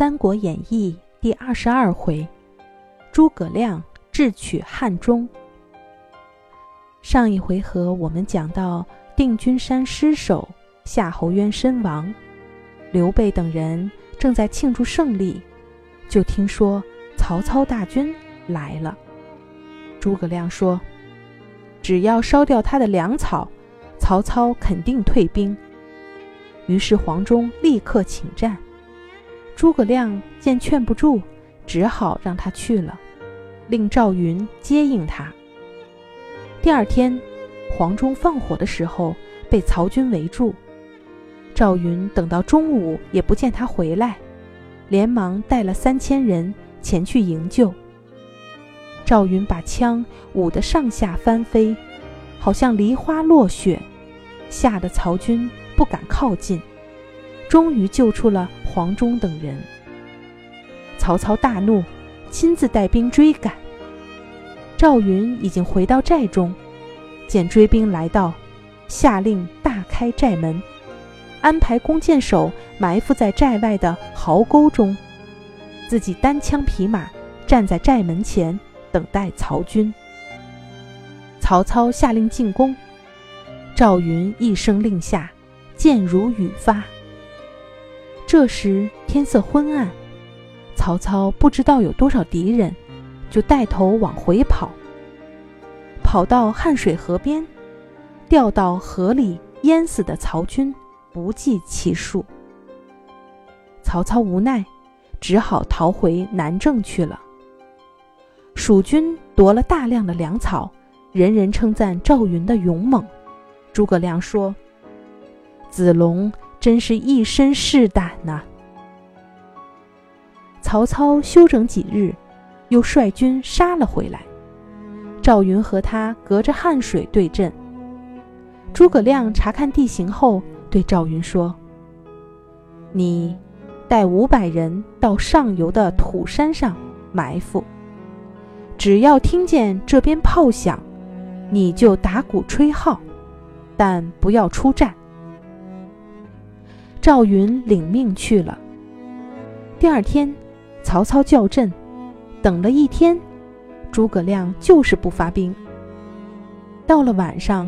三国演义》第二十二回，诸葛亮智取汉中。上一回合我们讲到定军山失守，夏侯渊身亡，刘备等人正在庆祝胜利，就听说曹操大军来了。诸葛亮说：“只要烧掉他的粮草，曹操肯定退兵。”于是黄忠立刻请战。诸葛亮见劝不住，只好让他去了，令赵云接应他。第二天，黄忠放火的时候被曹军围住，赵云等到中午也不见他回来，连忙带了三千人前去营救。赵云把枪舞得上下翻飞，好像梨花落雪，吓得曹军不敢靠近。终于救出了黄忠等人。曹操大怒，亲自带兵追赶。赵云已经回到寨中，见追兵来到，下令大开寨门，安排弓箭手埋伏在寨外的壕沟中，自己单枪匹马站在寨门前等待曹军。曹操下令进攻，赵云一声令下，箭如雨发。这时天色昏暗，曹操不知道有多少敌人，就带头往回跑。跑到汉水河边，掉到河里淹死的曹军不计其数。曹操无奈，只好逃回南郑去了。蜀军夺了大量的粮草，人人称赞赵云的勇猛。诸葛亮说：“子龙。”真是一身是胆呐！曹操休整几日，又率军杀了回来。赵云和他隔着汉水对阵。诸葛亮查看地形后，对赵云说：“你带五百人到上游的土山上埋伏，只要听见这边炮响，你就打鼓吹号，但不要出战。”赵云领命去了。第二天，曹操叫阵，等了一天，诸葛亮就是不发兵。到了晚上，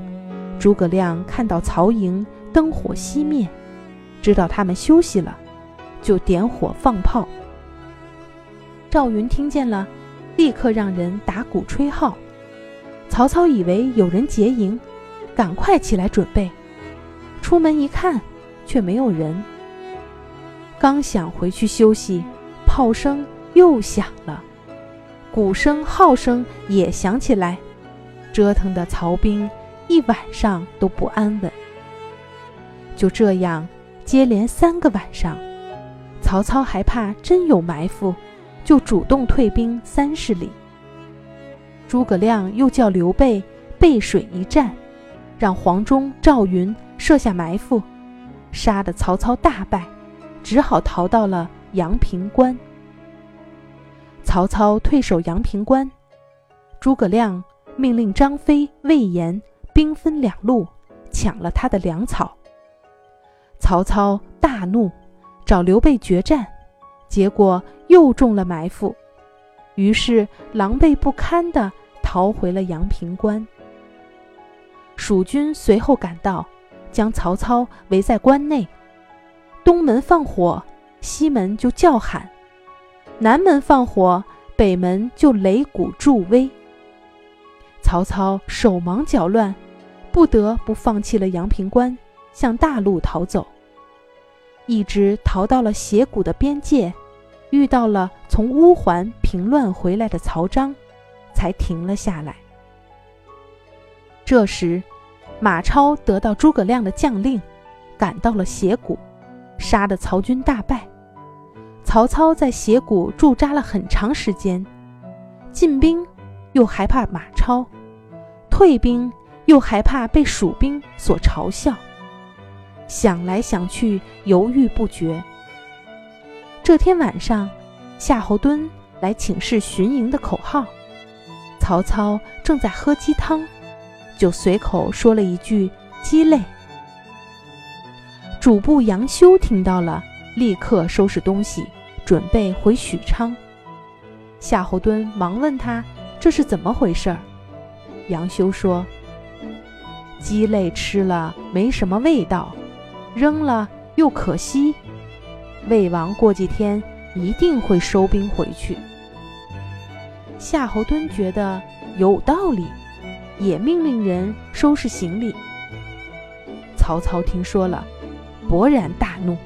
诸葛亮看到曹营灯火熄灭，知道他们休息了，就点火放炮。赵云听见了，立刻让人打鼓吹号。曹操以为有人劫营，赶快起来准备。出门一看。却没有人。刚想回去休息，炮声又响了，鼓声、号声也响起来，折腾的曹兵一晚上都不安稳。就这样，接连三个晚上，曹操还怕真有埋伏，就主动退兵三十里。诸葛亮又叫刘备背水一战，让黄忠、赵云设下埋伏。杀得曹操大败，只好逃到了阳平关。曹操退守阳平关，诸葛亮命令张飞、魏延兵分两路，抢了他的粮草。曹操大怒，找刘备决战，结果又中了埋伏，于是狼狈不堪地逃回了阳平关。蜀军随后赶到。将曹操围在关内，东门放火，西门就叫喊；南门放火，北门就擂鼓助威。曹操手忙脚乱，不得不放弃了阳平关，向大路逃走。一直逃到了斜谷的边界，遇到了从乌桓平乱回来的曹彰，才停了下来。这时。马超得到诸葛亮的将令，赶到了斜谷，杀得曹军大败。曹操在斜谷驻扎了很长时间，进兵又害怕马超，退兵又害怕被蜀兵所嘲笑，想来想去犹豫不决。这天晚上，夏侯惇来请示巡营的口号，曹操正在喝鸡汤。就随口说了一句“鸡肋”。主簿杨修听到了，立刻收拾东西，准备回许昌。夏侯惇忙问他：“这是怎么回事？”杨修说：“鸡肋吃了没什么味道，扔了又可惜。魏王过几天一定会收兵回去。”夏侯惇觉得有道理，也命令人收拾行李。曹操听说了，勃然大怒，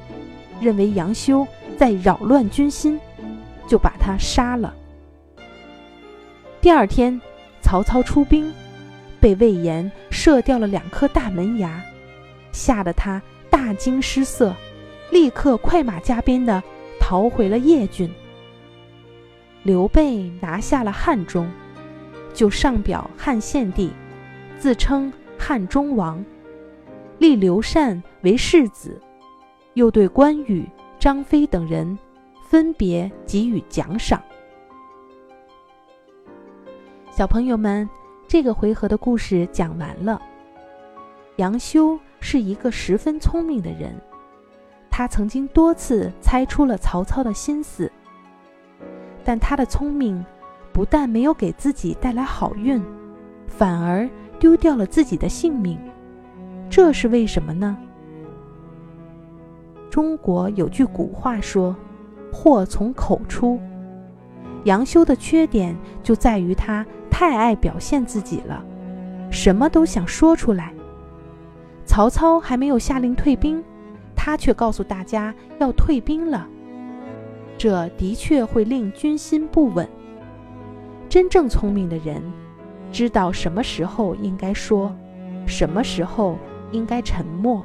认为杨修在扰乱军心，就把他杀了。第二天，曹操出兵，被魏延射掉了两颗大门牙，吓得他大惊失色，立刻快马加鞭的逃回了邺郡。刘备拿下了汉中，就上表汉献帝，自称汉中王，立刘禅为世子，又对关羽、张飞等人分别给予奖赏。小朋友们，这个回合的故事讲完了。杨修是一个十分聪明的人，他曾经多次猜出了曹操的心思。但他的聪明，不但没有给自己带来好运，反而丢掉了自己的性命。这是为什么呢？中国有句古话说：“祸从口出。”杨修的缺点就在于他。太爱表现自己了，什么都想说出来。曹操还没有下令退兵，他却告诉大家要退兵了。这的确会令军心不稳。真正聪明的人，知道什么时候应该说，什么时候应该沉默。